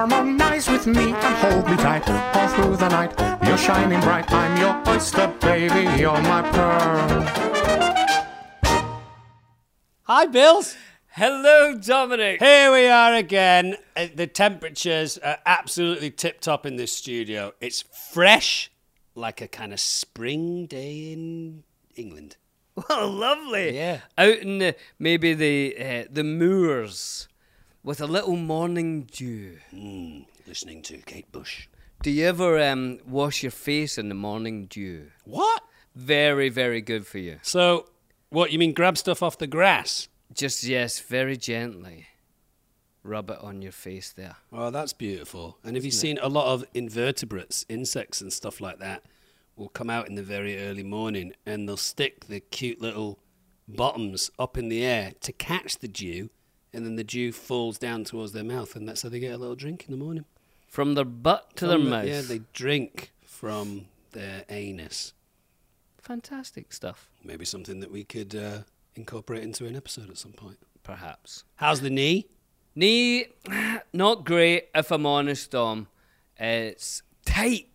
Harmonize with me and hold me tight all through the night. You're shining bright. I'm your oyster, baby. You're my pearl. Hi, Bills. Hello, Dominic. Here we are again. Uh, The temperatures are absolutely tip top in this studio. It's fresh, like a kind of spring day in England. Well, lovely. Yeah. Out in the maybe the uh, the moors with a little morning dew. Listening to Kate Bush. Do you ever um, wash your face in the morning dew? What? Very, very good for you. So, what you mean? Grab stuff off the grass? Just yes, very gently. Rub it on your face there. Oh, that's beautiful. And have you seen a lot of invertebrates, insects, and stuff like that? Will come out in the very early morning and they'll stick the cute little bottoms up in the air to catch the dew, and then the dew falls down towards their mouth, and that's how they get a little drink in the morning. From their butt to their From the- mouth. Yeah, they drink from their anus. Fantastic stuff. Maybe something that we could uh, incorporate into an episode at some point. Perhaps. How's the knee? Knee, not great if I'm honest, Dom. It's tight.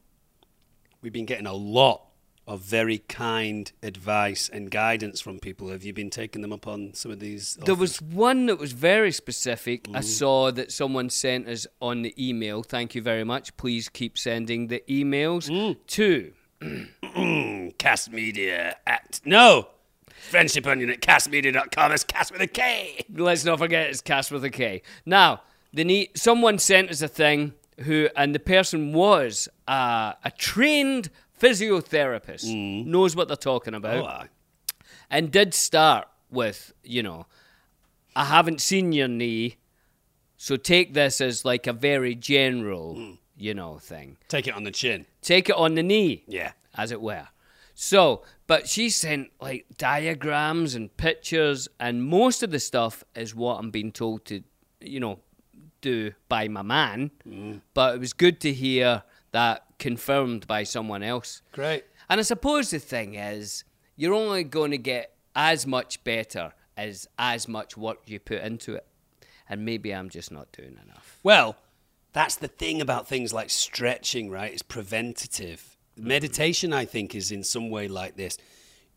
We've been getting a lot of very kind advice and guidance from people. Have you been taking them up on some of these? There was one that was very specific. Mm. I saw that someone sent us on the email. Thank you very much. Please keep sending the emails Mm. to. Kast Media at no friendship onion at kastmedia.com. It's cast with a K. Let's not forget it's cast with a K. Now, the need, someone sent us a thing who, and the person was uh, a trained physiotherapist, mm. knows what they're talking about. Oh, and did start with, you know, I haven't seen your knee, so take this as like a very general, mm. you know, thing. Take it on the chin. Take it on the knee, Yeah. as it were. So, but she sent like diagrams and pictures, and most of the stuff is what I'm being told to, you know, do by my man. Mm. But it was good to hear that confirmed by someone else. Great. And I suppose the thing is, you're only going to get as much better as as much work you put into it. And maybe I'm just not doing enough. Well, that's the thing about things like stretching, right? It's preventative. Meditation, I think, is in some way like this.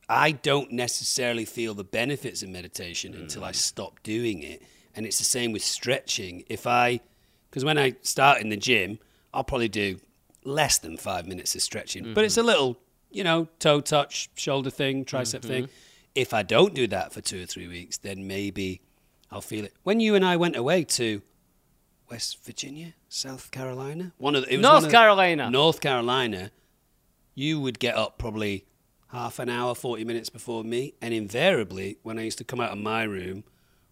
I don't necessarily feel the benefits of meditation mm. until I stop doing it. And it's the same with stretching. If I, because when I start in the gym, I'll probably do less than five minutes of stretching, but it's a mm-hmm. little, you know, toe touch, shoulder thing, tricep mm-hmm. thing. If I don't do that for two or three weeks, then maybe I'll feel it. When you and I went away to West Virginia, South Carolina, one of the, it was North Carolina. North Carolina, you would get up probably half an hour, forty minutes before me, and invariably, when I used to come out of my room,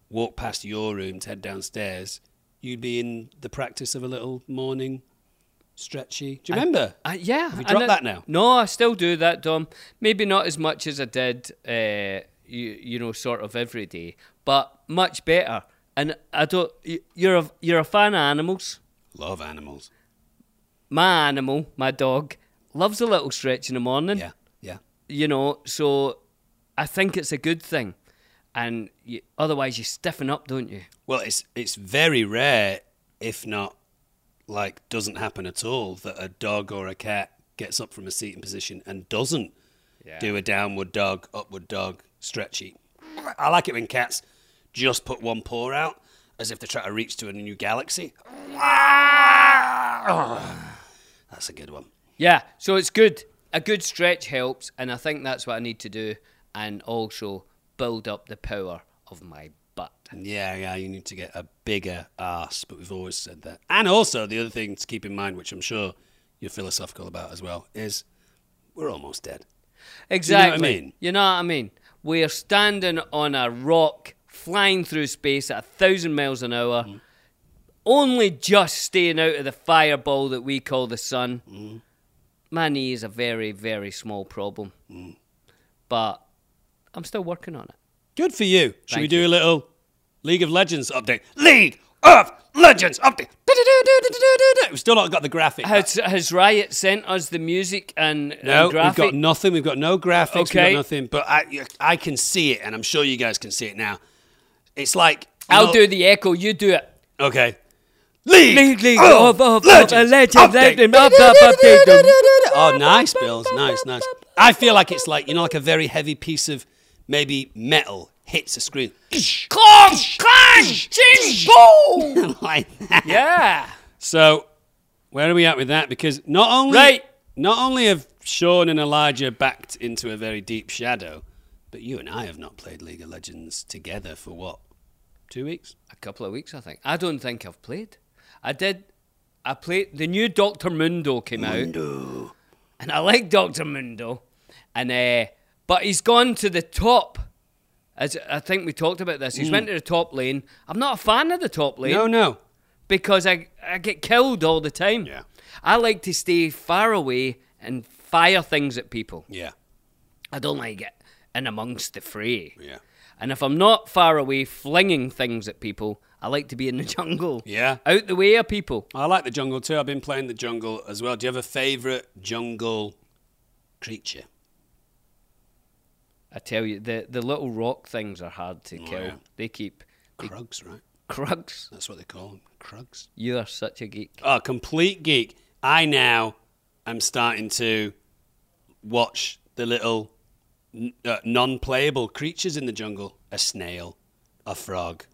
walk past your room to head downstairs, you'd be in the practice of a little morning stretchy. Do you remember? Uh, yeah. Have you dropped that now? No, I still do that, Dom. Maybe not as much as I did, uh, you, you know, sort of every day, but much better. And I don't. You're a you're a fan of animals. Love animals. My animal, my dog, loves a little stretch in the morning. Yeah, yeah. you know so i think it's a good thing and you, otherwise you stiffen up don't you Well, it's it's very rare, if not like doesn't happen at all, that a dog or a cat gets up from a seating position and doesn't do a downward dog, upward dog, stretchy. I like it when cats just put one paw out as if they're trying to reach to a new galaxy. That's a good one. yeah so it's good a good stretch helps and i think that's what i need to do and also build up the power of my Yeah, yeah, you need to get a bigger ass, but we've always said that. And also, the other thing to keep in mind, which I'm sure you're philosophical about as well, is we're almost dead. exactly You know I mean? you know what i mean we're standing on a rock flying through space at a thousand miles an hour only just staying out of the fireball that we call the sun. Mm. My knee is a very, very small problem. Mm. But I'm still working on it. Good for you. Should we do you. a little League of Legends update? League of Legends update. We've still not got the graphic. Has, has Riot sent us the music and, no, and we've got nothing. We've got no graphics. We've got nothing. But I, I can see it, and I'm sure you guys can see it now. It's like I'll do the echo. You do it. Okay. League, League, League of, of- of- of Legends. Legends, update. Legend, up, up, update. Oh, nice, Bills. Nice, nice. I feel like it's like you know, like a very heavy piece of maybe metal hits a screen. Clong, clang, ching, boom. like that. Yeah. So, where are we at with that? Because not only Right. not only have Sean and Elijah backed into a very deep shadow, but you and I have not played League of Legends together for what? Two weeks? A couple of weeks, I think. I don't think I've played. I did. I played. The new Doctor Mundo came out, and I like Doctor Mundo, and uh, but he's gone to the top. As I think we talked about this, he's mm. went to the top lane. I'm not a fan of the top lane No, no. because I I get killed all the time. Yeah. I like to stay far away and fire things at people. Yeah. I don't like it in amongst the fray. Yeah. And if I'm not far away flinging things at people, I like to be in the jungle. Yeah. Out the way of people. I like the jungle too. I've been playing the jungle as well. Do you have a favourite jungle creature? I tell you, the, the little rock things are hard to kill. yeah. They keep Krugs, right? Krugs. That's what they call them. Krugs. You are such a geek. Oh, complete geek. I now am starting to watch the little uh, non-playable creatures in the jungle. A snail, a frog.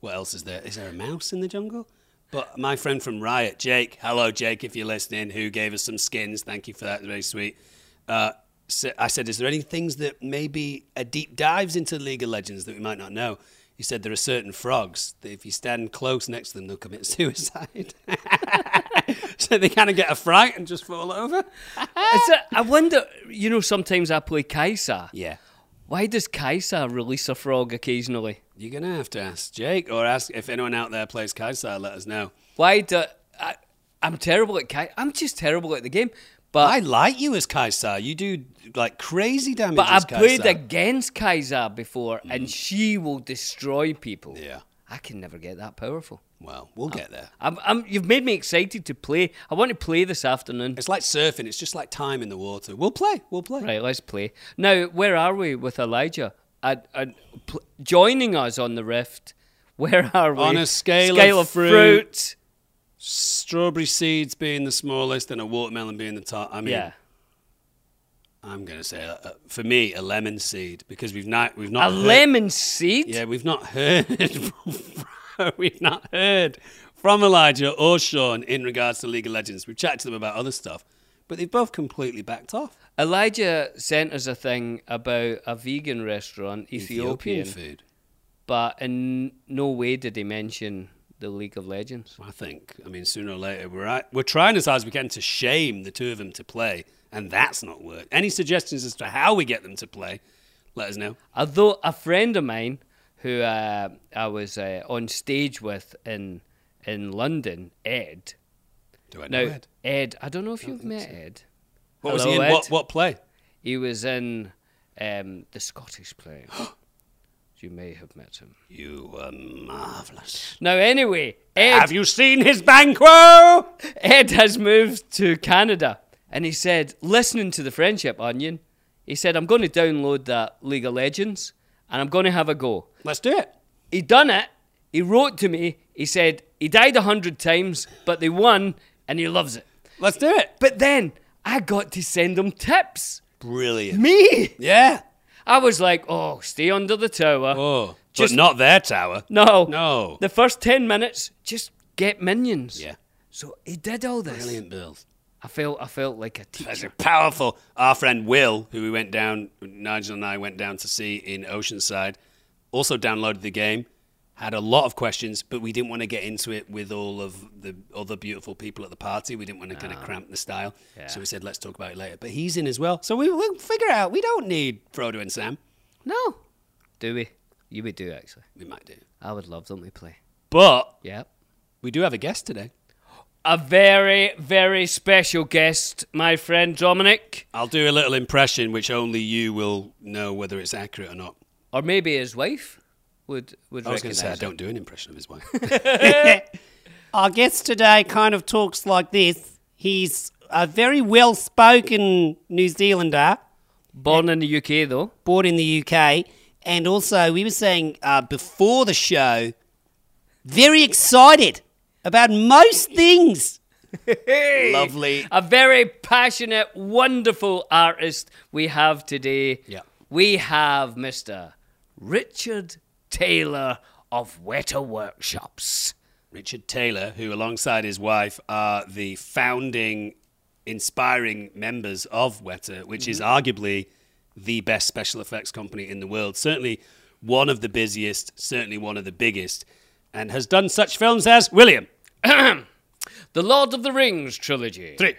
What else is there? Is there a mouse in the jungle? But my friend from Riot, Jake, hello Jake, if you're listening, who gave us some skins. Thank you for that. Very sweet. Uh, I said, is there any things that maybe a deep dives into League of Legends that we might not know? He said there are certain frogs that if you stand close next to them, they'll commit suicide. so they kind of get a fright and just fall over. It, I wonder, you know, sometimes I play Kai'Sa. Yeah. Why does Kai'Sa release a frog occasionally? You're going to have to ask Jake or ask if anyone out there plays Kaisar, let us know. Why do I, I'm terrible at Kai'Sa. I'm just terrible at the game. But I like you as Kaisar. You do like crazy damage but I've played against Kai'Sa before, and mm. she will destroy people. Yeah. I can never get that powerful. Well, we'll get there. I'm, I'm, you've made me excited to play. I want to play this afternoon. It's like surfing. It's just like time in the water. We'll play. We'll play. Right, let's play. Now, where are we with Elijah? I, I, pl- joining us on the rift. Where are we? On a scale of of fruit. fruit. Strawberry seeds being the smallest and a watermelon being the top. I mean, Yeah. I'm going to say uh, for me a lemon seed because we've not we've A not heard- lemon seed? Yeah, we've not heard. we've not heard from Elijah or Sean in regards to League of Legends. We've chatted to them about other stuff, but they've both completely backed off. Elijah sent us a thing about a vegan restaurant, Ethiopian, food. but in no way did he mention the League of Legends. I think. I mean, sooner or later, we're at, we're trying as hard as we can to shame the two of them to play, and that's not worked. Any suggestions as to how we get them to play? Let us know. Although a friend of mine who uh, I was uh, on stage with in in London, Ed. Do I know Now, Ed? Ed, I don't know if you've met Ed. What was he in? Ed. What, what play? He was in um, the Scottish play. you may have met him. You were marvellous. Now, anyway, Ed, Have you seen his banquo? Ed has moved to Canada, and he said, listening to the Friendship Onion, he said, I'm going to download that League of Legends, and I'm going to have a go. Let's do it. He done it. He wrote to me. He said he died a hundred times, but they won, and he loves it. Let's do it. But then I got to send him tips. Brilliant. Me. Yeah. I was like, oh, stay under the tower. Oh, Just- but not their tower. No. No. The first 10 minutes, just get minions. Yeah. So he did all this. Brilliant bills. I felt I felt like a teacher. That's a powerful. Our friend Will, who we went down, Nigel and I went down to see in Oceanside, also downloaded the game. Had a lot of questions, but we didn't want to get into it with all of the other beautiful people at the party. We didn't want to kind of ah. cramp the style. Yeah. So we said, let's talk about it later. But he's in as well. So we, we'll figure out. We don't need Frodo and Sam. No. Do we? You would do, actually. We might do. I would love them to play. But Yep. We do have a guest today. A very, very special guest, my friend Dominic, I'll do a little impression which only you will know whether it's accurate or not. or maybe his wife would would I was going to say I don't do an impression of his wife. Our guest today kind of talks like this. He's a very well spoken New Zealander, Born in the UK though. born in the UK. And also, we were saying uh, before the show, very excited about most things. Lovely. A very passionate, wonderful artist we have today. Yeah. We have Mr. Richard Taylor of Weta Workshops. Richard Taylor, who alongside his wife are the founding, inspiring members of Weta, which is mm-hmm. arguably the best special effects company in the world. Certainly one of the busiest, certainly one of the biggest, and has done such films as William. The Lord of the Rings trilogy. Three.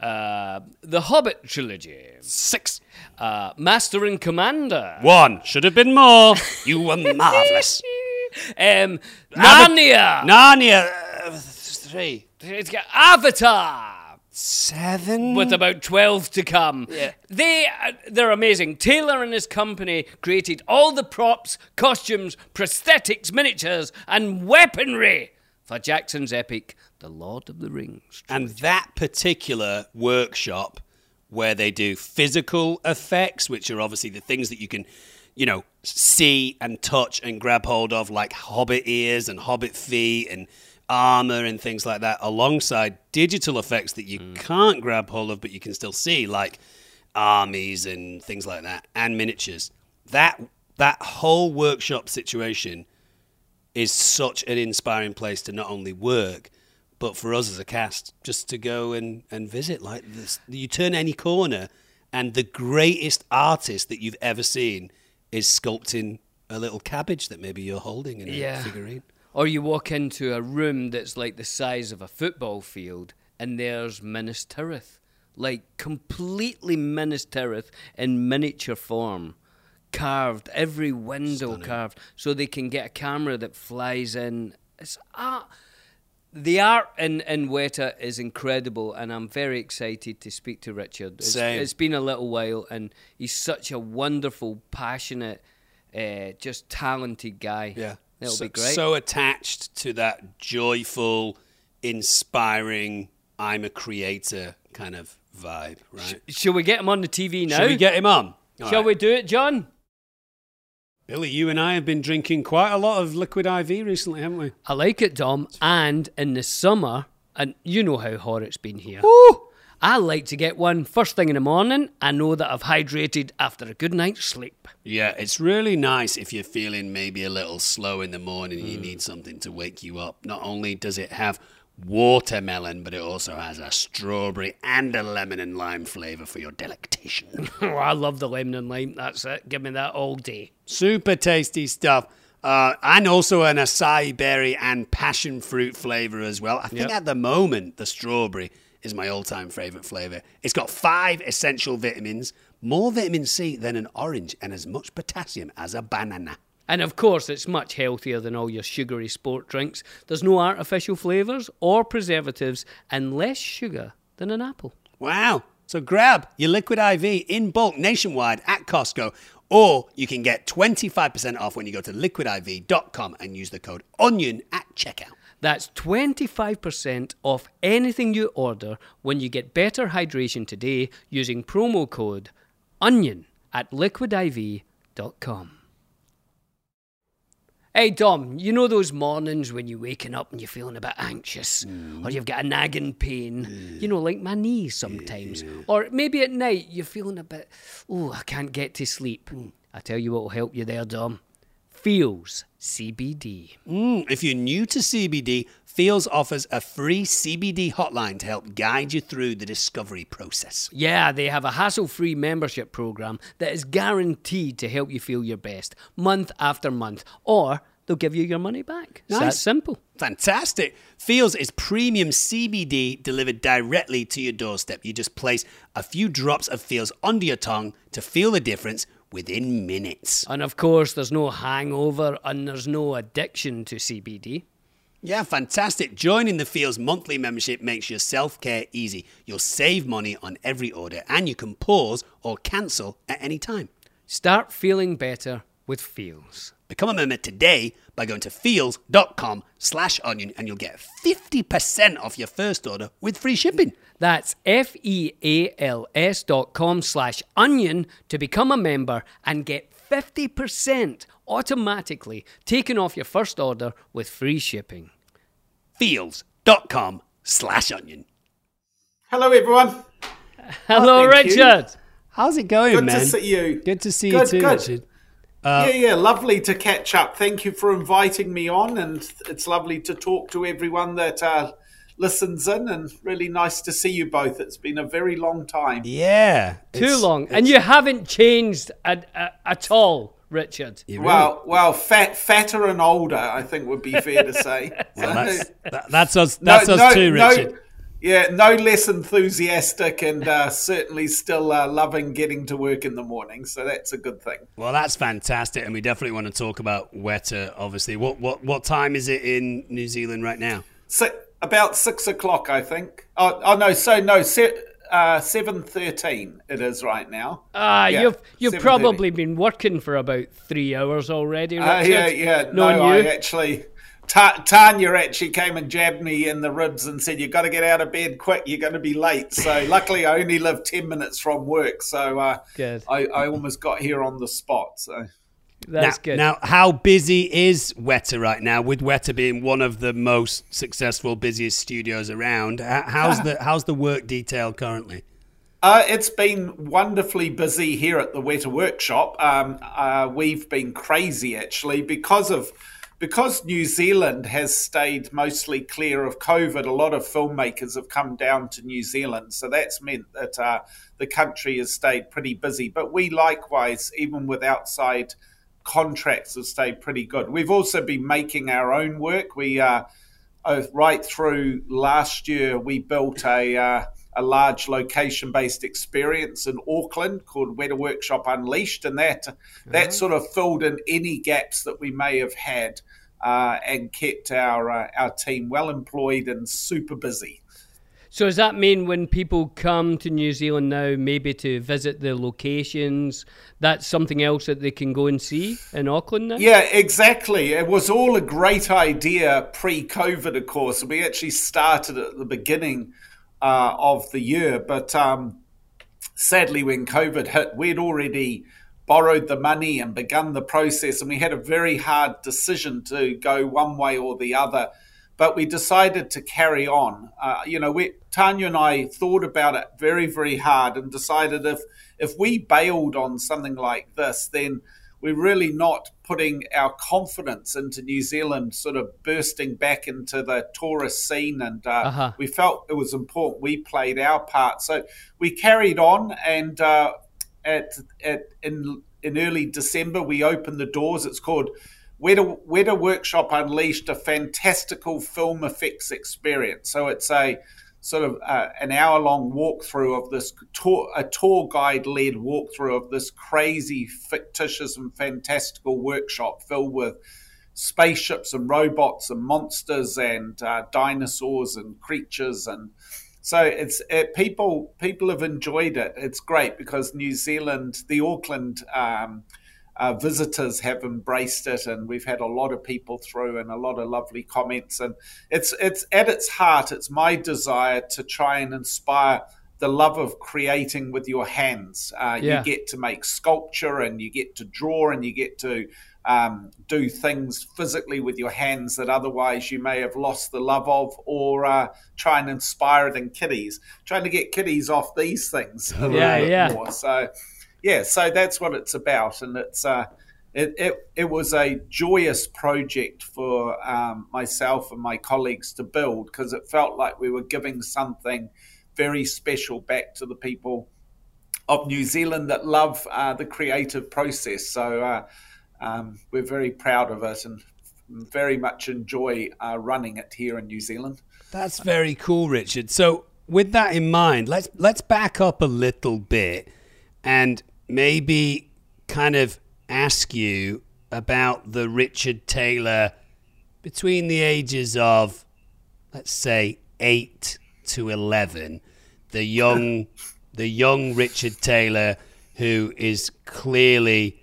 Uh, the Hobbit trilogy. Six. Uh, Master and Commander. One. Should have been more. You were marvelous. Um, Narnia. Narnia. uh, three. It's got Avatar. Seven. with about 12 to come. Yeah. They, uh, they're amazing. Taylor and his company created all the props, costumes, prosthetics, miniatures, and weaponry for Jackson's epic, The Lord of the Rings. And that particular workshop where they do physical effects, which are obviously the things that you can, you know, see and touch and grab hold of, like hobbit ears and hobbit feet and armor and things like that, alongside digital effects that you hmm. can't grab hold of but you can still see, like armies and things like that, and miniatures. That that whole workshop situation is such an inspiring place to not only work, but for us as a cast, just to go and, and visit. Like this, you turn any corner, and the greatest artist that you've ever seen is sculpting a little cabbage that maybe you're holding in a Yeah. figurine. Or you walk into a room that's like the size of a football field, and there's Minas Tirith. Like completely Minas Tirith in miniature form. Carved, every window carved, so they can get a camera that flies in. It's art. The art in, in Weta is incredible, and I'm very excited to speak to Richard. It's, Same. it's been a little while, and he's such a wonderful, passionate, uh, just talented guy. Yeah, It'll so, be great. So attached to that joyful, inspiring, I'm a creator kind of vibe, right? Shall we get him on the TV now? Shall we get him on? All Shall right. we do it, John? Billy, you and I have been drinking quite a lot of liquid IV recently, haven't we? I like it, Dom. And in the summer, and you know how hot it's been here. I like to get one first thing in the morning. I know that I've hydrated after a good night's sleep. Yeah, it's really nice if you're feeling maybe a little slow in the morning and you Mm. need something to wake you up. Not only does it have watermelon, but it also has a strawberry and a lemon and lime flavour for your delectation. oh, I love the lemon and lime. That's it. Give me that all day. Super tasty stuff. Uh, and also an acai berry and passion fruit flavour as well. I think Yep. at the moment, the strawberry is my all time favourite flavour. It's got five essential vitamins, more vitamin C than an orange, and as much potassium as a banana. And of course, it's much healthier than all your sugary sport drinks. There's no artificial flavours or preservatives and less sugar than an apple. Wow. So grab your Liquid IV in bulk nationwide at Costco, or you can get 25% off when you go to liquidiv.com and use the code ONION at checkout. That's 25% off anything you order when you get better hydration today using promo code ONION at liquidiv.com. Hey Dom, you know those mornings when you're waking up and you're feeling a bit anxious, mm. or you've got a nagging pain, you know, like my knees sometimes, or maybe at night you're feeling a bit, oh, I can't get to sleep. Mm. I tell you what will help you there, Dom. Feals CBD. Mm, if you're new to CBD, Feals offers a free CBD hotline to help guide you through the discovery process. Yeah, they have a hassle free membership program that is guaranteed to help you feel your best month after month, or they'll give you your money back. It's that Nice. simple. Fantastic. Feals is premium CBD delivered directly to your doorstep. You just place a few drops of Feals under your tongue to feel the difference within minutes. And of course, there's no hangover and there's no addiction to CBD. Yeah, fantastic. Joining the Feals monthly membership makes your self care easy. You'll save money on every order and you can pause or cancel at any time. Start feeling better with Feals. Become a member today by going to feals.com slash onion and you'll get 50% off your first order with free shipping. That's F E A L S dot com slash onion to become a member and get 50% automatically taken off your first order with free shipping. Feals.com slash onion. Hello, everyone. Hello, thank you. Richard. How's it going, Good man? Good to see you. Good to see Good, you too, good. Richard. Yeah, yeah, lovely to catch up. Thank you for inviting me on, and it's lovely to talk to everyone that uh, listens in, and really nice to see you both. It's been a very long time. Yeah. Too long. And you haven't changed at, at, at all, Richard. really- Well, well, fat, fatter and older, I think would be fair to say. Well, that's, that- that's us. That's us too, Richard. Yeah, no less enthusiastic, and uh, certainly still uh, loving getting to work in the morning. So that's a good thing. Well, that's fantastic, and we definitely want to talk about Weta. Obviously, what what what time is it in New Zealand right now? Si about six o'clock, I think. Oh, oh no, so no, se- uh, seven thirteen. It is right now. Ah, Yeah, you've you've probably been working for about three hours already, Richard. Uh, yeah, yeah. No, Knowing I actually. Ta- Tania actually came and jabbed me in the ribs and said, "You've got to get out of bed quick. You're going to be late." So luckily, I only live ten minutes from work, so uh, Good. I, I almost got here on the spot. So That's now, good. Now, how busy is Weta right now? With Weta being one of the most successful, busiest studios around, how's the how's the work detail currently? Uh, it's been wonderfully busy here at the Weta Workshop. Um, uh, we've been crazy actually because of because New Zealand has stayed mostly clear of COVID. A lot of filmmakers have come down to New Zealand, so that's meant that uh, the country has stayed pretty busy. But we likewise, even with outside contracts, have stayed pretty good. We've also been making our own work. We uh, uh, right through last year, we built a uh, a large location based experience in Auckland called Weta Workshop Unleashed, and that that sort of filled in any gaps that we may have had. Uh, and kept our uh, our team well employed and super busy. So does that mean when people come to New Zealand now, maybe to visit the locations, that's something else that they can go and see in Auckland now? Yeah, exactly. It was all a great idea pre COVID, of course. We actually started at the beginning uh, of the year, but um, sadly, when COVID hit, we'd already borrowed the money and begun the process, and we had a very hard decision to go one way or the other. But we decided to carry on. Uh, you know, we, Tania and I thought about it very, very hard and decided if if we bailed on something like this, then we're really not putting our confidence into New Zealand sort of bursting back into the tourist scene. And uh, Uh-huh. we felt it was important we played our part. So we carried on, and uh, at, at in in early December we opened the doors. It's called Weta, Weta Workshop Unleashed, a fantastical film effects experience. So it's a sort of uh, an hour long walkthrough of this tour, a tour guide led walkthrough of this crazy, fictitious, and fantastical workshop filled with spaceships and robots and monsters and uh, dinosaurs and creatures and so it's it, people people have enjoyed it. It's great because New Zealand, the Auckland um, uh, visitors have embraced it, and we've had a lot of people through and a lot of lovely comments. And it's it's at its heart, it's my desire to try and inspire the love of creating with your hands. Uh, Yeah. You get to make sculpture, and you get to draw, and you get to um, do things physically with your hands that otherwise you may have lost the love of, or uh, try and inspire it in kiddies. Trying to get kiddies off these things. a little Yeah, bit yeah. More. So, yeah, so that's what it's about, and it's uh, it, it it was a joyous project for um, myself and my colleagues to build because it felt like we were giving something very special back to the people of New Zealand that love uh, the creative process. So uh, um, we're very proud of it and very much enjoy uh, running it here in New Zealand. That's very cool, Richard. So, with that in mind, let's let's back up a little bit and maybe kind of ask you about the Richard Taylor between the ages of, let's say, eight to eleven, the young, the young Richard Taylor, who is clearly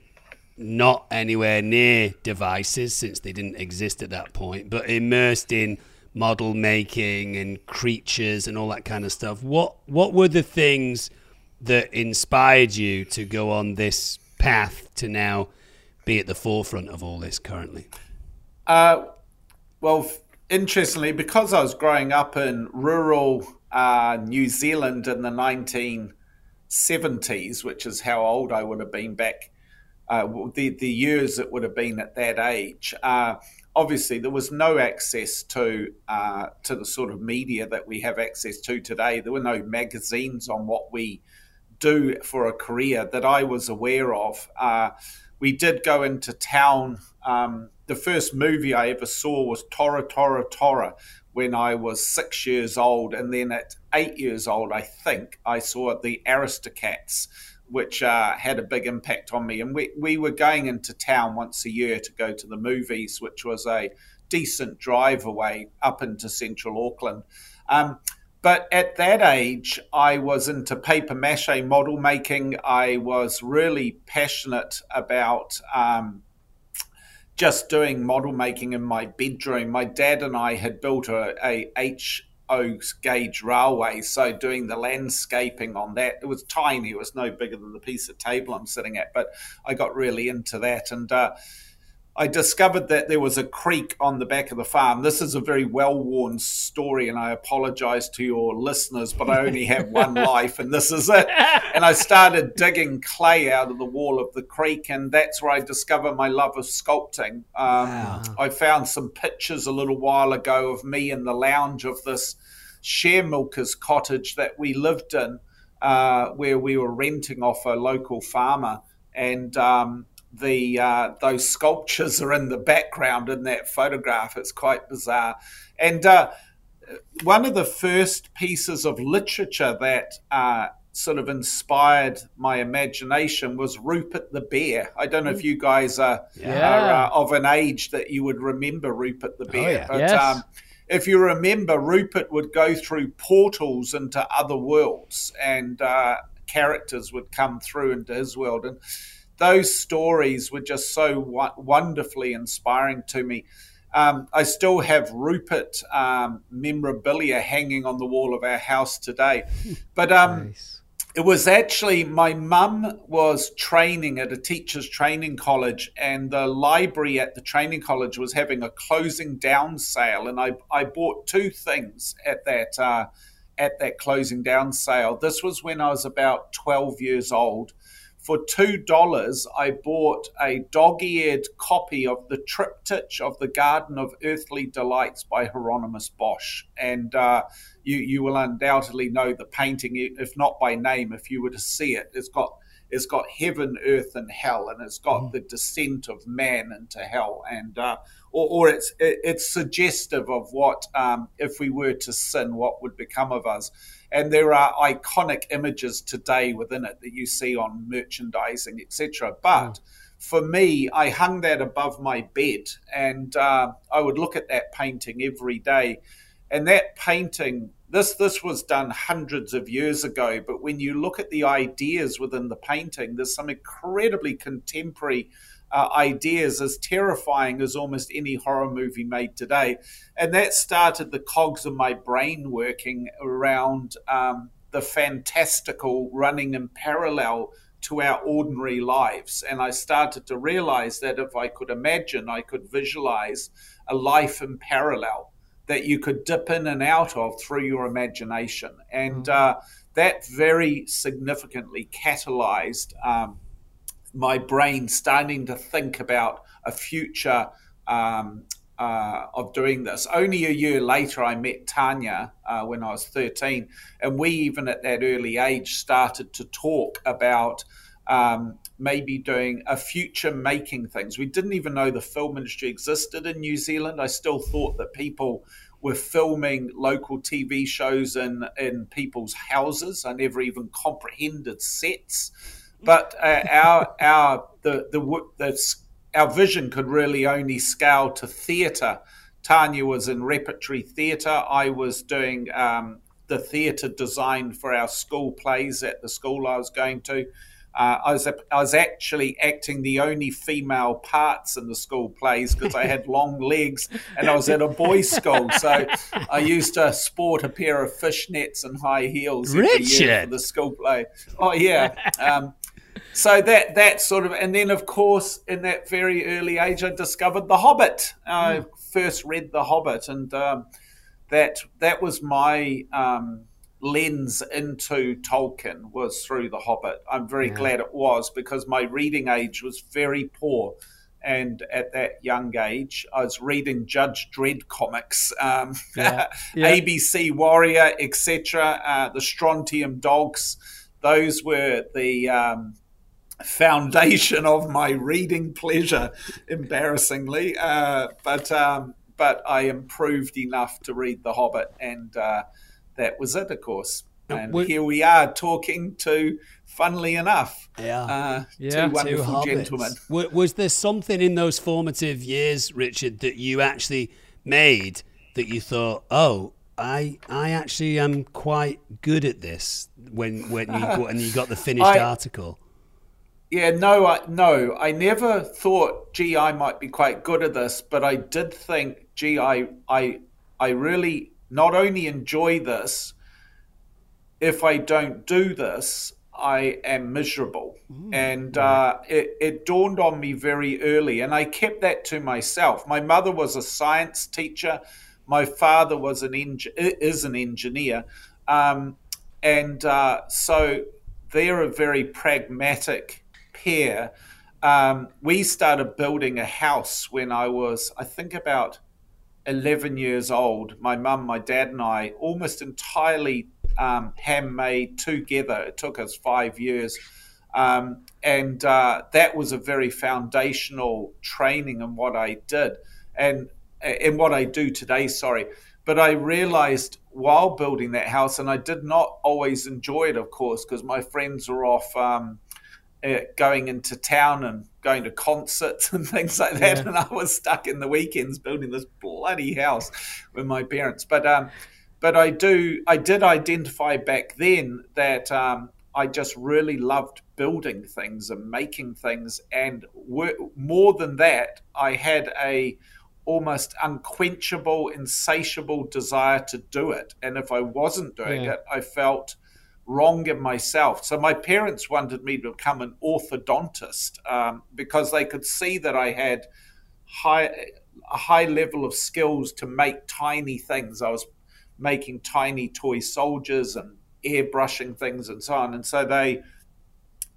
not anywhere near devices since they didn't exist at that point, but immersed in model making and creatures and all that kind of stuff. What what were the things that inspired you to go on this path to now be at the forefront of all this currently? Uh, well, interestingly, because I was growing up in rural uh, New Zealand in the 1970s, which is how old I would have been back, uh, the, the years it would have been at that age, uh, obviously there was no access to uh, to the sort of media that we have access to today. There were no magazines on what we do for a career that I was aware of. Uh, we did go into town. Um, the first movie I ever saw was Tora Tora Tora when I was six years old, and then at eight years old, I think I saw the Aristocats, which uh, had a big impact on me. And we we were going into town once a year to go to the movies, which was a decent drive away up into central Auckland. Um, but at that age, I was into paper mache model making. I was really passionate about um, just doing model making in my bedroom. My dad and I had built a, HO gauge railway, so doing the landscaping on that. It was tiny, it was no bigger than the piece of table I'm sitting at, but I got really into that. And uh, I discovered that there was a creek on the back of the farm. This is a very well worn story, and I apologize to your listeners, but I only have one life, and this is it. And I started digging clay out of the wall of the creek, and that's where I discovered my love of sculpting. Um, wow. I found some pictures a little while ago of me in the lounge of this share milker's cottage that we lived in, uh, where we were renting off a local farmer. And um, the uh, those sculptures are in the background in that photograph. It's quite bizarre. And uh, one of the first pieces of literature that uh, sort of inspired my imagination was Rupert the Bear. I don't know if you guys are, yeah. are uh, of an age that you would remember Rupert the Bear, oh, yeah. but yes. um, if you remember, Rupert would go through portals into other worlds, and uh, characters would come through into his world and those stories were just so wonderfully inspiring to me. Um, I still have Rupert um, memorabilia hanging on the wall of our house today. But um, nice. it was actually my mum was training at a teacher's training college, and the library at the training college was having a closing down sale. And I, I bought two things at that. Uh, at that closing down sale. This was when I was about 12 years old for $2, I bought a dog eared copy of the triptych of the Garden of Earthly Delights by Hieronymus Bosch. And uh, you, you will undoubtedly know the painting, if not by name, if you were to see it. It's got it's got heaven, earth, and hell, and it's got mm. the descent of man into hell, and uh, or, or, it's it, it's suggestive of what um, if we were to sin, what would become of us. And there are iconic images today within it that you see on merchandising, etc. But mm. for me, I hung that above my bed, and uh, I would look at that painting every day. And that painting, this this was done hundreds of years ago. But when you look at the ideas within the painting, there's some incredibly contemporary uh, ideas as terrifying as almost any horror movie made today. And that started the cogs of my brain working around um, the fantastical running in parallel to our ordinary lives. And I started to realize that if I could imagine, I could visualize a life in parallel that you could dip in and out of through your imagination. And mm-hmm. uh, that very significantly catalyzed um, my brain starting to think about a future um, uh, of doing this. Only a year later, I met Tania uh, when I was 13, and we, even at that early age, started to talk about um, maybe doing a future making things. We didn't even know the film industry existed in New Zealand. I still thought that people were filming local TV shows in, in people's houses. I never even comprehended sets but uh, our our the the, the our vision could really only scale to theatre Tania was in repertory theatre. I was doing um, the theatre design for our school plays at the school I was going to. Uh, I was I was actually acting the only female parts in the school plays because I had long legs and I was at a boys' school, so I used to sport a pair of fishnets and high heels every year for the school play. Oh yeah. Um, so that that sort of, and then of course, in that very early age, I discovered The Hobbit. I first read The Hobbit, and um, that that was my um, lens into Tolkien was through The Hobbit. I'm very glad it was because my reading age was very poor. And at that young age, I was reading Judge Dredd comics, um, Yeah. ABC Warrior, etc. Uh, the Strontium Dogs. Those were the um, foundation of my reading pleasure, embarrassingly. Uh, but um, but I improved enough to read The Hobbit, and uh, that was it, of course. And we- here we are talking to, funnily enough, Yeah. uh, Yeah. two wonderful Two gentlemen. wa- Was there something in those formative years, Richard, that you actually made that you thought, oh, I, I actually am quite good at this when when you got, and you got the finished I- article. Yeah, no, I, no, I never thought, gee, I might be quite good at this, but I did think, gee, I, I, I really not only enjoy this. If I don't do this, I am miserable, and uh, it, it dawned on me very early, and I kept that to myself. My mother was a science teacher. My father was an eng- is an engineer, um, and uh, so they're a very pragmatic pair. Um, we started building a house when I was, I think, about 11 years old. My mum, my dad, and I almost entirely um, handmade together. It took us five years. Um, and uh, that was a very foundational training in what I did and in what I do today, sorry. But I realized while building that house, and I did not always enjoy it, of course, because my friends were off um, uh, going into town and going to concerts and things like that, and I was stuck in the weekends building this bloody house with my parents. But um, but I do I did identify back then that um, I just really loved building things and making things, and wor- more than that, I had a almost unquenchable, insatiable desire to do it. And if I wasn't doing Yeah. it, I felt wrong in myself. So my parents wanted me to become an orthodontist um, because they could see that I had high a high level of skills to make tiny things. I was making tiny toy soldiers and airbrushing things and so on. And so they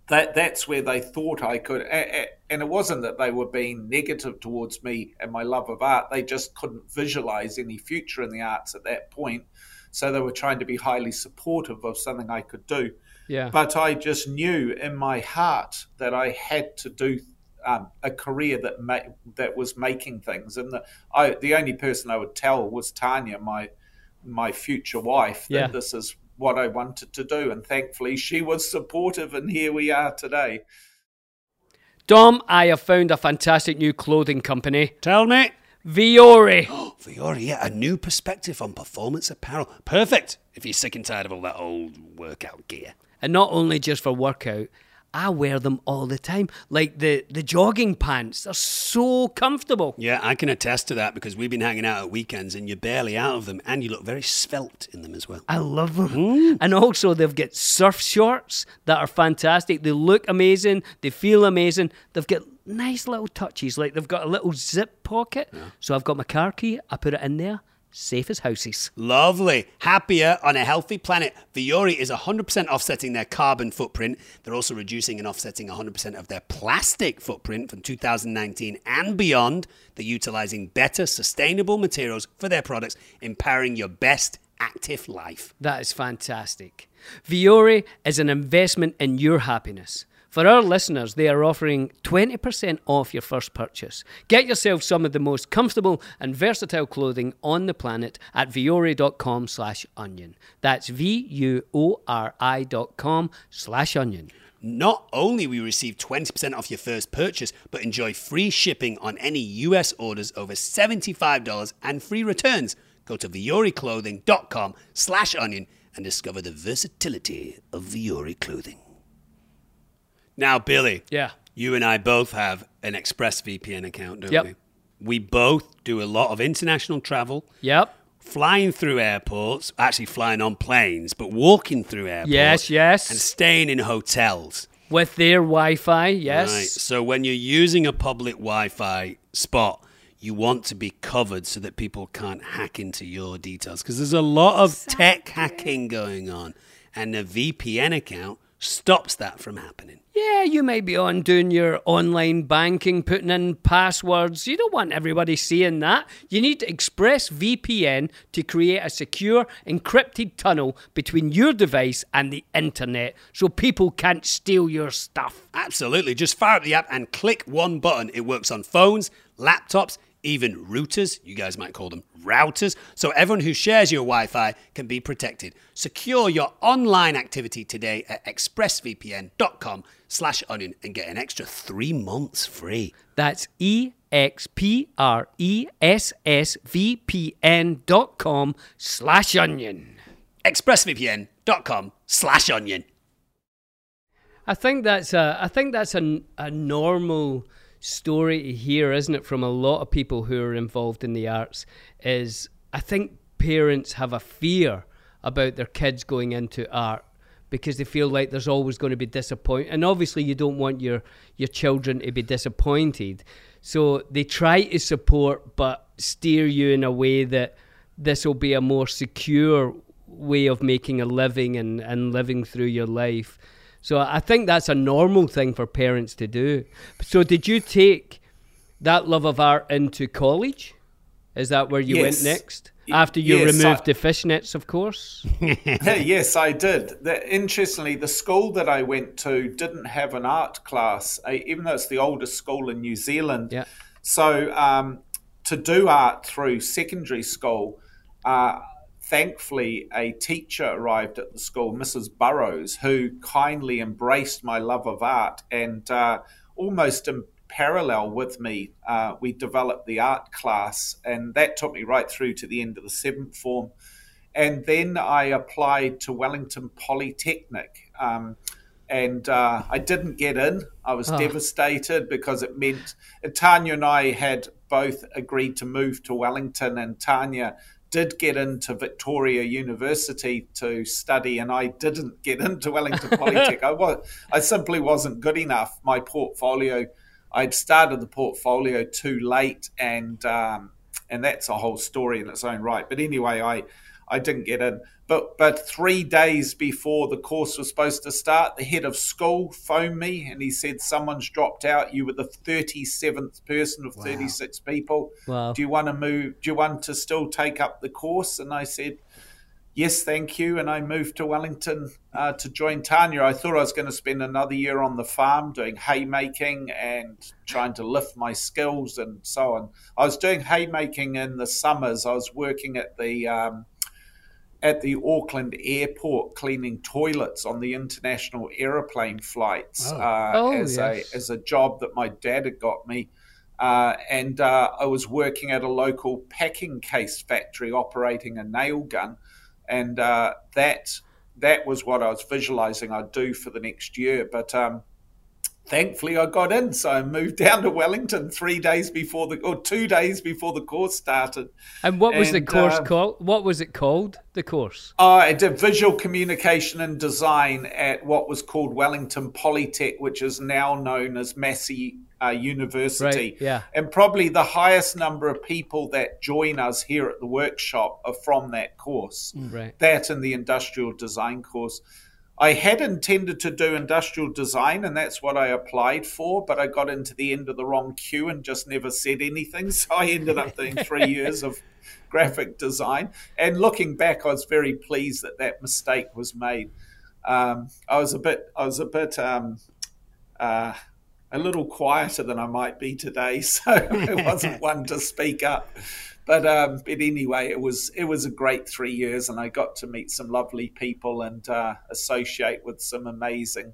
that that's where they thought I could. And it wasn't that they were being negative towards me and my love of art. They just couldn't visualize any future in the arts at that point. So they were trying to be highly supportive of something I could do. Yeah. But I just knew in my heart that I had to do um, a career that ma- that was making things. And the I, the only person I would tell was Tania, my my future wife, that Yeah. this is what I wanted to do. And thankfully, she was supportive, and here we are today. Dom, I have found a fantastic new clothing company, Tell me. Vuori. Fiore, yeah, a new perspective on performance apparel. Perfect if you're sick and tired of all that old workout gear. And not only just for workout, I wear them all the time. Like the, the jogging pants, they're so comfortable. Yeah, I can attest to that because we've been hanging out at weekends and you're barely out of them and you look very svelte in them as well. I love them. Mm. And also, they've got surf shorts that are fantastic. They look amazing. They feel amazing. They've got nice little touches. Like they've got a little zip pocket. So I've got my car key. I put it in there. Safe as houses. Lovely. Happier on a healthy planet. Vuori is 100% offsetting their carbon footprint. They're also reducing and offsetting 100% of their plastic footprint from 2019 and beyond. They're utilizing better, sustainable materials for their products, empowering your best active life. That is fantastic. Vuori is an investment in your happiness. For our listeners, they are offering 20% off your first purchase. Get yourself some of the most comfortable and versatile clothing on the planet at vuori.com slash onion. That's V-U-O-R-I dot com slash onion. Not only will you receive 20% off your first purchase, but enjoy free shipping on any US orders over $75 and free returns. Go to vuoriclothing.com slash onion and discover the versatility of Vuori clothing. Now, Billy. Yeah. You and I both have an ExpressVPN account, don't Yep. we? We both do a lot of international travel, Yep. flying through airports, actually flying on planes, but walking through airports. Yes, yes. And staying in hotels. With their Wi-Fi, yes. Right. So when you're using a public Wi-Fi spot, you want to be covered so that people can't hack into your details because there's a lot of tech hacking going on, and a VPN account stops that from happening. Yeah, you may be on doing your online banking, putting in passwords. You don't want everybody seeing that. You need to ExpressVPN to create a secure, encrypted tunnel between your device and the internet so people can't steal your stuff. Absolutely. Just fire up the app and click one button. It works on phones, laptops, even routers. You guys might call them routers. So everyone who shares your Wi Fi can be protected. Secure your online activity today at expressvpn.com slash onion and get an extra three months free. That's E X P R E S S V P N dot com slash onion. expressvpn.com slash onion. I think that's a I think that's a, a normal story to hear, isn't it, from a lot of people who are involved in the arts. Is I think parents have a fear about their kids going into art because they feel like there's always going to be disappointment, and obviously you don't want your your children to be disappointed, so they try to support but steer you in a way that this will be a more secure way of making a living and, and living through your life. So I think that's a normal thing for parents to do. So did you take that love of art into college? Is that where you Yes. went next? After you Yes, removed I- the fishnets, of course. yes, I did. The, interestingly, the school that I went to didn't have an art class, uh, even though it's the oldest school in New Zealand. Yeah. So um, to do art through secondary school, uh, thankfully, a teacher arrived at the school, Mrs. Burrows, who kindly embraced my love of art and uh, almost in parallel with me, uh, we developed the art class, and that took me right through to the end of the seventh form. And then I applied to Wellington Polytechnic. Um, and uh, I didn't get in. I was devastated because it meant Tania and I had both agreed to move to Wellington, and Tania did get into Victoria University to study, and I didn't get into Wellington Polytech. I was, I simply wasn't good enough. My portfolio, I'd started the portfolio too late, and um, and that's a whole story in its own right. But anyway, I I didn't get in. But but three days before the course was supposed to start, the head of school phoned me and he said someone's dropped out. You were the thirty seventh person of thirty six people. Wow. Do you want to move? Do you want to still take up the course? And I said. Yes, thank you. And I moved to Wellington uh, to join Tania. I thought I was going to spend another year on the farm doing haymaking and trying to lift my skills and so on. I was doing haymaking in the summers. I was working at the um, at the Auckland airport cleaning toilets on the international aeroplane flights uh, Oh, as yes. a as a job that my dad had got me. Uh, and uh, I was working at a local packing case factory operating a nail gun, and uh, that that was what I was visualizing I'd do for the next year. But um, thankfully, I got in, so I moved down to Wellington three days before the or two days before the course started. And what was the course uh, called? What was it called? The course. Uh, I did visual communication and design at what was called Wellington Polytech, which is now known as Massey uh, University. Right, yeah. And probably the highest number of people that join us here at the workshop are from that course. Right. That and the industrial design course. I had intended to do industrial design, and that's what I applied for, but I got into the end of the wrong queue and just never said anything. So I ended up doing three years of graphic design. And looking back, I was very pleased that that mistake was made. Um, I was a bit, I was a bit, um, uh, a little quieter than I might be today, so I wasn't one to speak up. But um, but anyway, it was it was a great three years, and I got to meet some lovely people and uh, associate with some amazing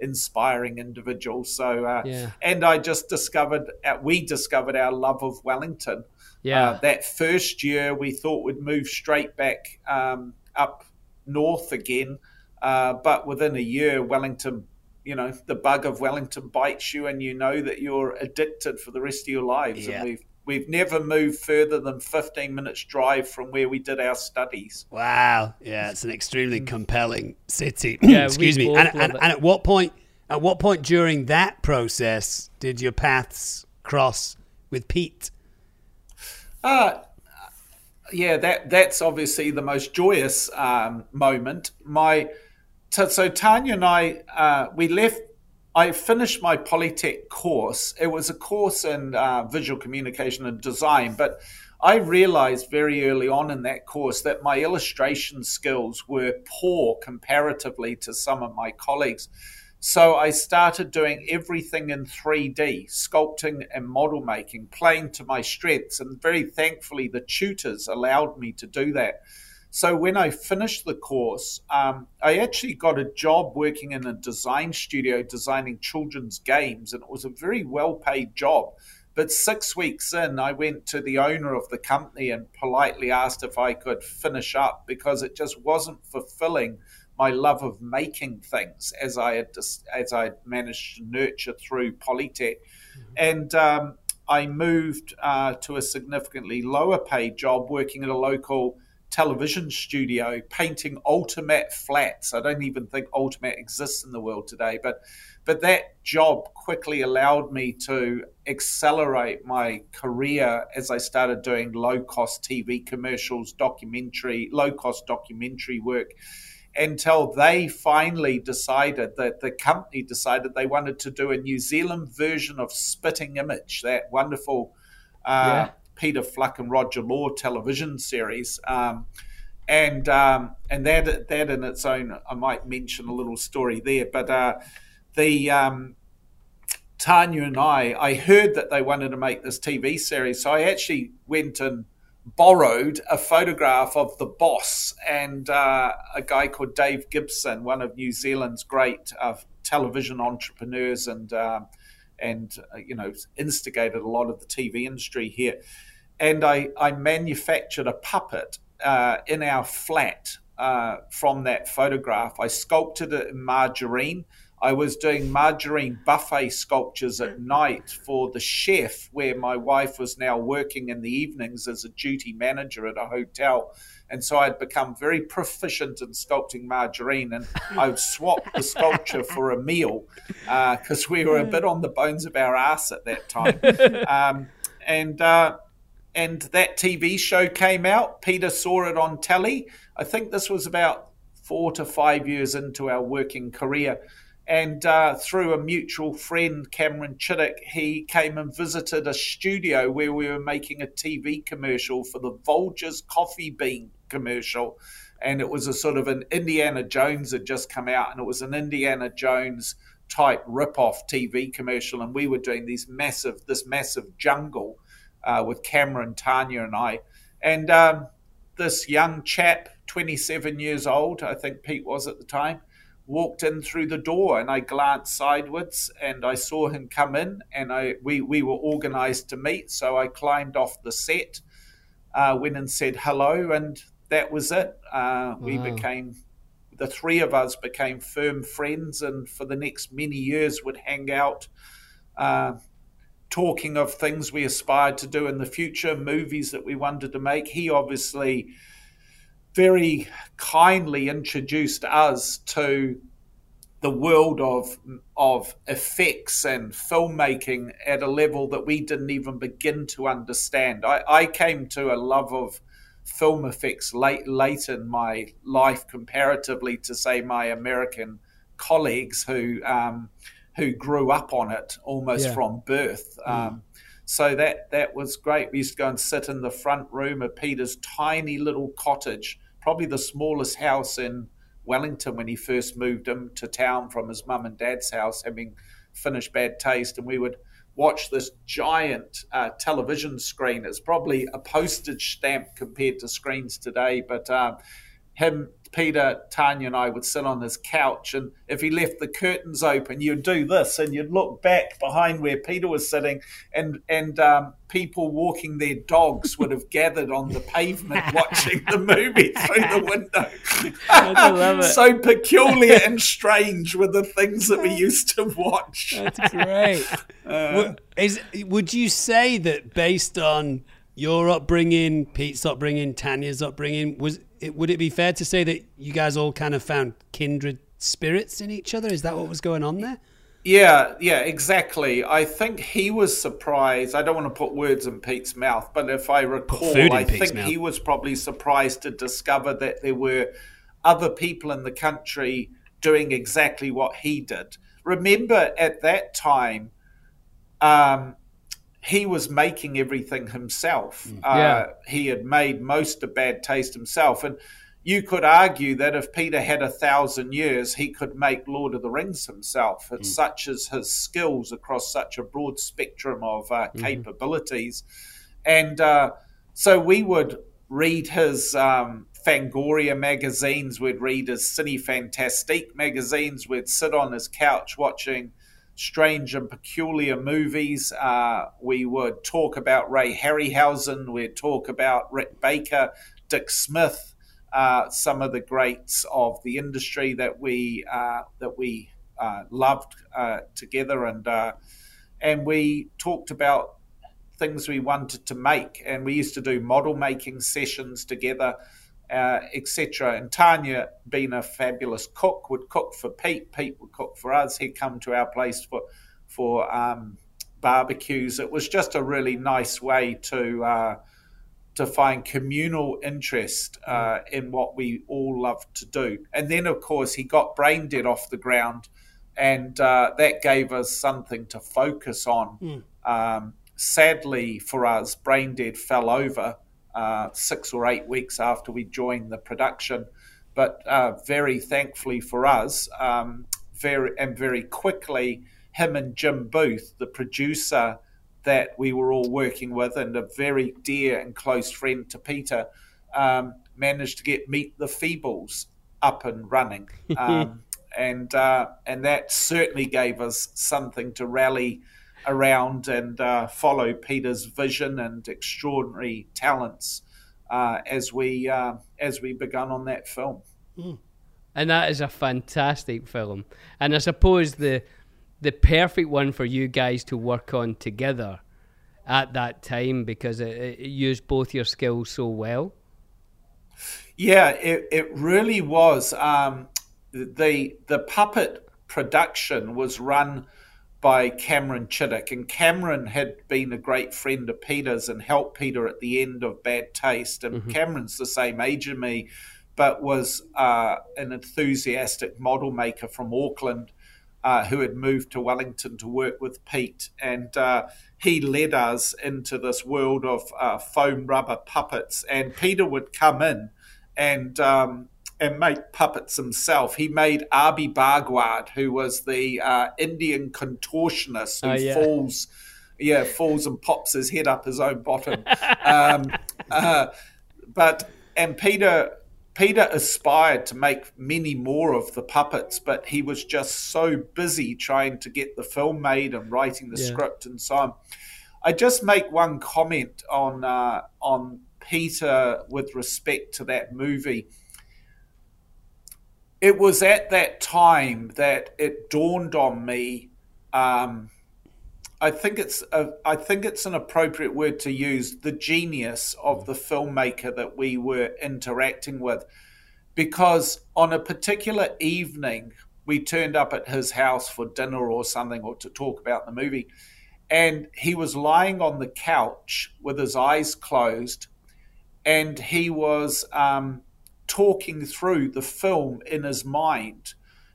inspiring individuals. So, uh, Yeah. and I just discovered, uh, we discovered our love of Wellington. Yeah. Uh, that first year, we thought we'd move straight back um, up north again. Uh, but within a year, Wellington, you know, the bug of Wellington bites you, and you know that you're addicted for the rest of your lives. Yeah. And we've we've never moved further than 15 minutes drive from where we did our studies. Wow. Yeah, it's an extremely compelling city. Yeah, Excuse me. And, and, and at what point? At what point during that process did your paths cross with Pete? Uh, yeah, that that's obviously the most joyous um, moment. My t- so Tania and I uh, we left. I finished my Polytech course. It was a course in uh, visual communication and design, but I realized very early on in that course that my illustration skills were poor comparatively to some of my colleagues. So I started doing everything in 3D, sculpting and model making, playing to my strengths. And very thankfully, the tutors allowed me to do that. So when I finished the course, um, I actually got a job working in a design studio designing children's games. And it was a very well paid job. But six weeks in, I went to the owner of the company and politely asked if I could finish up because it just wasn't fulfilling my love of making things as I had as I had managed to nurture through Polytech, and um, I moved uh, to a significantly lower paid job working at a local television studio painting Ultimatte flats. I don't even think Ultimatte exists in the world today, but but that job quickly allowed me to accelerate my career as I started doing low cost TV commercials, documentary, low cost documentary work until they finally decided that the company decided they wanted to do a New Zealand version of Spitting Image, that wonderful uh, Yeah. Peter Fluck and Roger Law television series. Um, and um, and that that in its own, I might mention a little story there. But uh, the um, Tania and I, I heard that they wanted to make this TV series, so I actually went and borrowed a photograph of the boss and uh, a guy called Dave Gibson, one of New Zealand's great uh, television entrepreneurs, and um, and uh, you know instigated a lot of the TV industry here. And I, I manufactured a puppet uh, in our flat uh, from that photograph. I sculpted it in margarine. I was doing margarine buffet sculptures at night for the chef, where my wife was now working in the evenings as a duty manager at a hotel. And so I'd become very proficient in sculpting margarine, and I would swap the sculpture for a meal because we were a bit on the bones of our ass at that time. Um, and uh, and that TV show came out. Peter saw it on telly. I think this was about four to five years into our working career. And uh, through a mutual friend, Cameron Chittock, he came and visited a studio where we were making a TV commercial for the Folgers coffee bean commercial. And it was a sort of an Indiana Jones had just come out, and it was an Indiana Jones type rip-off TV commercial. And we were doing these massive, this massive jungle uh, with Cameron, Tania, and I. And um, this young chap, 27 years old, I think Pete was at the time, walked in through the door and I glanced sideways and I saw him come in and I we, we were organized to meet. So I climbed off the set, uh, went and said hello, and that was it. Uh, We Wow. became, the three of us became firm friends and for the next many years would hang out. Uh, talking of things we aspired to do in the future, movies that we wanted to make. He obviously very kindly introduced us to the world of of effects and filmmaking at a level that we didn't even begin to understand. I, I came to a love of film effects late late in my life comparatively to say my American colleagues who um, who grew up on it almost Yeah. from birth. Um, so that that was great. We used to go and sit in the front room of Peter's tiny little cottage, probably the smallest house in Wellington when he first moved him to town from his mum and dad's house, having finished Bad Taste, and we would watch this giant uh, television screen. It's probably a postage stamp compared to screens today, but um, him Peter, Tania, and I would sit on his couch, and if he left the curtains open, you'd do this, and you'd look back behind where Peter was sitting, and and um, people walking their dogs would have gathered on the pavement watching the movie through the window. I love it. so peculiar and strange were the things that we used to watch. That's great. Wo- Is, would you say that based on your upbringing, Pete's upbringing, Tania's upbringing, was it, would it be fair to say that you guys all kind of found kindred spirits in each other? Is that what was going on there? Yeah, yeah, exactly. I think he was surprised. I don't want to put words in Pete's mouth, but if I recall, I Pete's think mouth. he was probably surprised to discover that there were other people in the country doing exactly what he did. Remember, at that time, um, he was making everything himself. Uh, he had made most of Bad Taste himself. And you could argue that if Peter had a thousand years, he could make Lord of the Rings himself. It's such as his skills across such a broad spectrum of uh, capabilities. And uh, so we would read his um, Fangoria magazines, we'd read his Cinefantastique magazines, we'd sit on his couch watching strange and peculiar movies. Uh, we would talk about Ray Harryhausen, we'd talk about Rick Baker, Dick Smith, uh, some of the greats of the industry that we uh, that we uh, loved uh, together, and uh, and we talked about things we wanted to make, and we used to do model making sessions together, uh, etc. And Tania, being a fabulous cook, would cook for Pete. Pete would cook for us. He'd come to our place for for um, barbecues. It was just a really nice way to uh, to find communal interest uh, in what we all love to do. And then, of course, he got Brain Dead off the ground, and uh, that gave us something to focus on. Um, sadly for us, Brain Dead fell over uh, six or eight weeks after we joined the production. But uh, very thankfully for us, um, very and very quickly, him and Jim Booth, the producer that we were all working with, and a very dear and close friend to Peter, um, managed to get Meet the Feebles up and running. Um, and uh, and that certainly gave us something to rally around and uh, follow Peter's vision and extraordinary talents uh, as we uh, as we begun on that film. And that is a fantastic film. And I suppose the the perfect one for you guys to work on together at that time because it, it used both your skills so well. Yeah, it, it really was. Um, the the puppet production was run by Cameron Chittock, and Cameron had been a great friend of Peter's and helped Peter at the end of Bad Taste. And Cameron's the same age as me, but was uh, an enthusiastic model maker from Auckland. Uh, who had moved to Wellington to work with Pete, and uh, he led us into this world of uh, foam rubber puppets. And Peter would come in and um, and make puppets himself. He made Abi Bhagwad, who was the uh, Indian contortionist who Oh, yeah. falls, yeah, falls and pops his head up his own bottom. um, uh, but and Peter Peter aspired to make many more of the puppets, but he was just so busy trying to get the film made and writing the Yeah. script and so on. I just make one comment on uh, on Peter with respect to that movie. It was at that time that it dawned on me. Um, I think it's a, I think it's an appropriate word to use. The genius of the filmmaker that we were interacting with, because on a particular evening we turned up at his house for dinner or something, or to talk about the movie, and he was lying on the couch with his eyes closed, and he was um, talking through the film in his mind.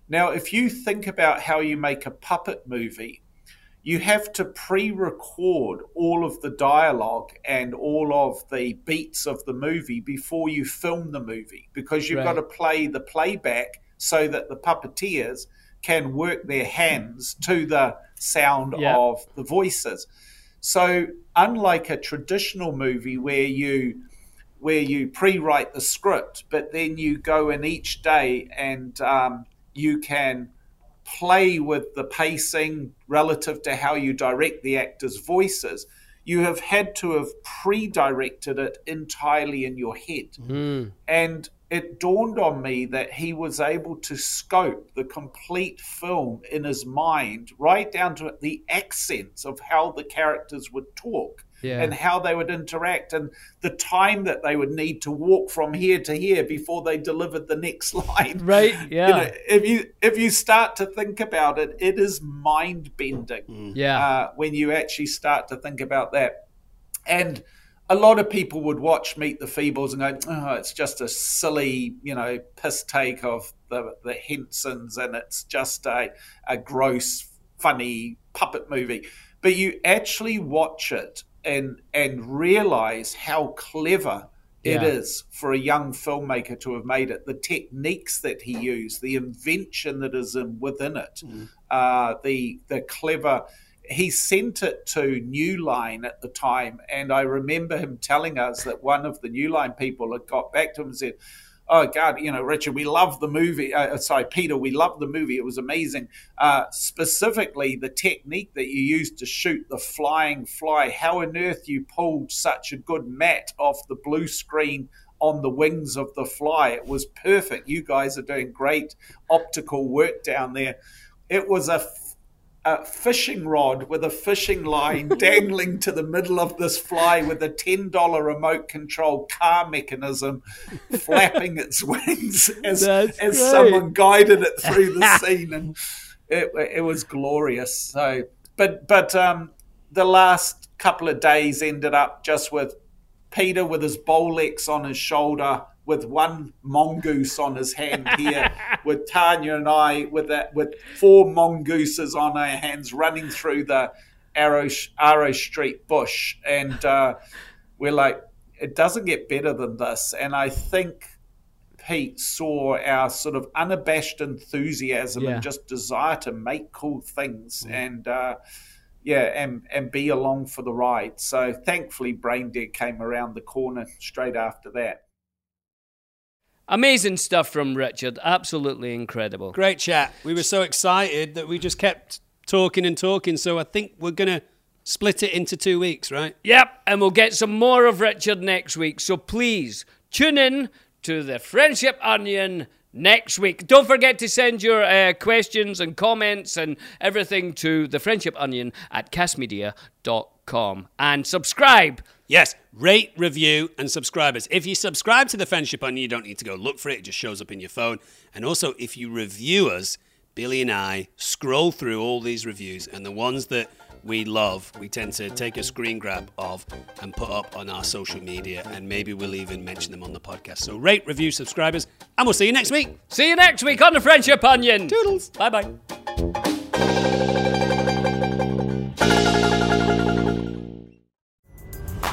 Now, if you think about how you make a puppet movie, you have to pre-record all of the dialogue and all of the beats of the movie before you film the movie because you've got to play the playback so that the puppeteers can work their hands to the sound Yeah. of the voices. So, unlike a traditional movie where you where you pre-write the script, but then you go in each day and um, you can play with the pacing relative to how you direct the actors' voices. You have had to have pre-directed it entirely in your head, and it dawned on me that he was able to scope the complete film in his mind, right down to the accents of how the characters would talk Yeah. and how they would interact and the time that they would need to walk from here to here before they delivered the next line. Right, yeah. You know, if you if you start to think about it, it is mind bending Yeah. uh, when you actually start to think about that. And a lot of people would watch Meet the Feebles and go, oh, it's just a silly, you know, piss take of the, the Hensons and it's just a, a gross, funny puppet movie. But you actually watch it and, and realize how clever it Yeah. is for a young filmmaker to have made it. The techniques that he used, the invention that is in, within it, uh, the the clever. He sent it to New Line at the time, and I remember him telling us that one of the New Line people had got back to him and said, "Oh God, you know, Richard, we love the movie. Uh, sorry, Peter, we love the movie. It was amazing. Uh, specifically, the technique that you used to shoot the flying fly. How on earth you pulled such a good matte off the blue screen?" On the wings of the fly. It was perfect. You guys are doing great optical work down there. It was a a fishing rod with a fishing line dangling to the middle of this fly with a $10 remote control car mechanism flapping its wings as, That's as great. someone guided it through the scene and it, it was glorious so but but um the last couple of days ended up just with Peter with his Bolex on his shoulder, with one mongoose on his hand here, with Tania and I with that with four mongooses on our hands running through the Aro Aro Street bush, and uh, we're like, it doesn't get better than this. And I think Pete saw our sort of unabashed enthusiasm Yeah. and just desire to make cool things, and. Uh, yeah, and and be along for the ride. So thankfully, Brain Dead came around the corner straight after that. Amazing stuff from Richard. Absolutely incredible. Great chat. We were so excited that we just kept talking and talking. So I think we're going to split it into two weeks, right? Yep, and we'll get some more of Richard next week. So please tune in to the Friendship Onion next week. Don't forget to send your uh, questions and comments and everything to the Friendship Onion at kastmedia.com and subscribe. Yes, rate, review, and subscribers. If you subscribe to the Friendship Onion, you don't need to go look for it. It just shows up in your phone. And also, if you review us, Billy and I scroll through all these reviews, and the ones that we love, we tend to take a screen grab of and put up on our social media, and maybe we'll even mention them on the podcast. So rate, review, subscribers, and we'll see you next week. See you next week on the Friendship Onion. Toodles. Bye bye.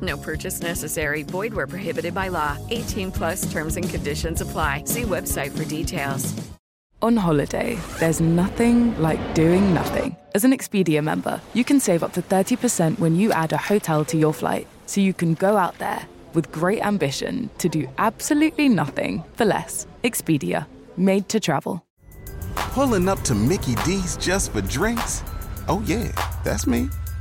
No purchase necessary. Void where prohibited by law. 18 plus terms and conditions apply. See website for details. On holiday, there's nothing like doing nothing. As an Expedia member, you can save up to 30% when you add a hotel to your flight, so you can go out there with great ambition to do absolutely nothing for less. Expedia, made to travel. Pulling up to Mickey D's just for drinks? Oh, yeah, that's me.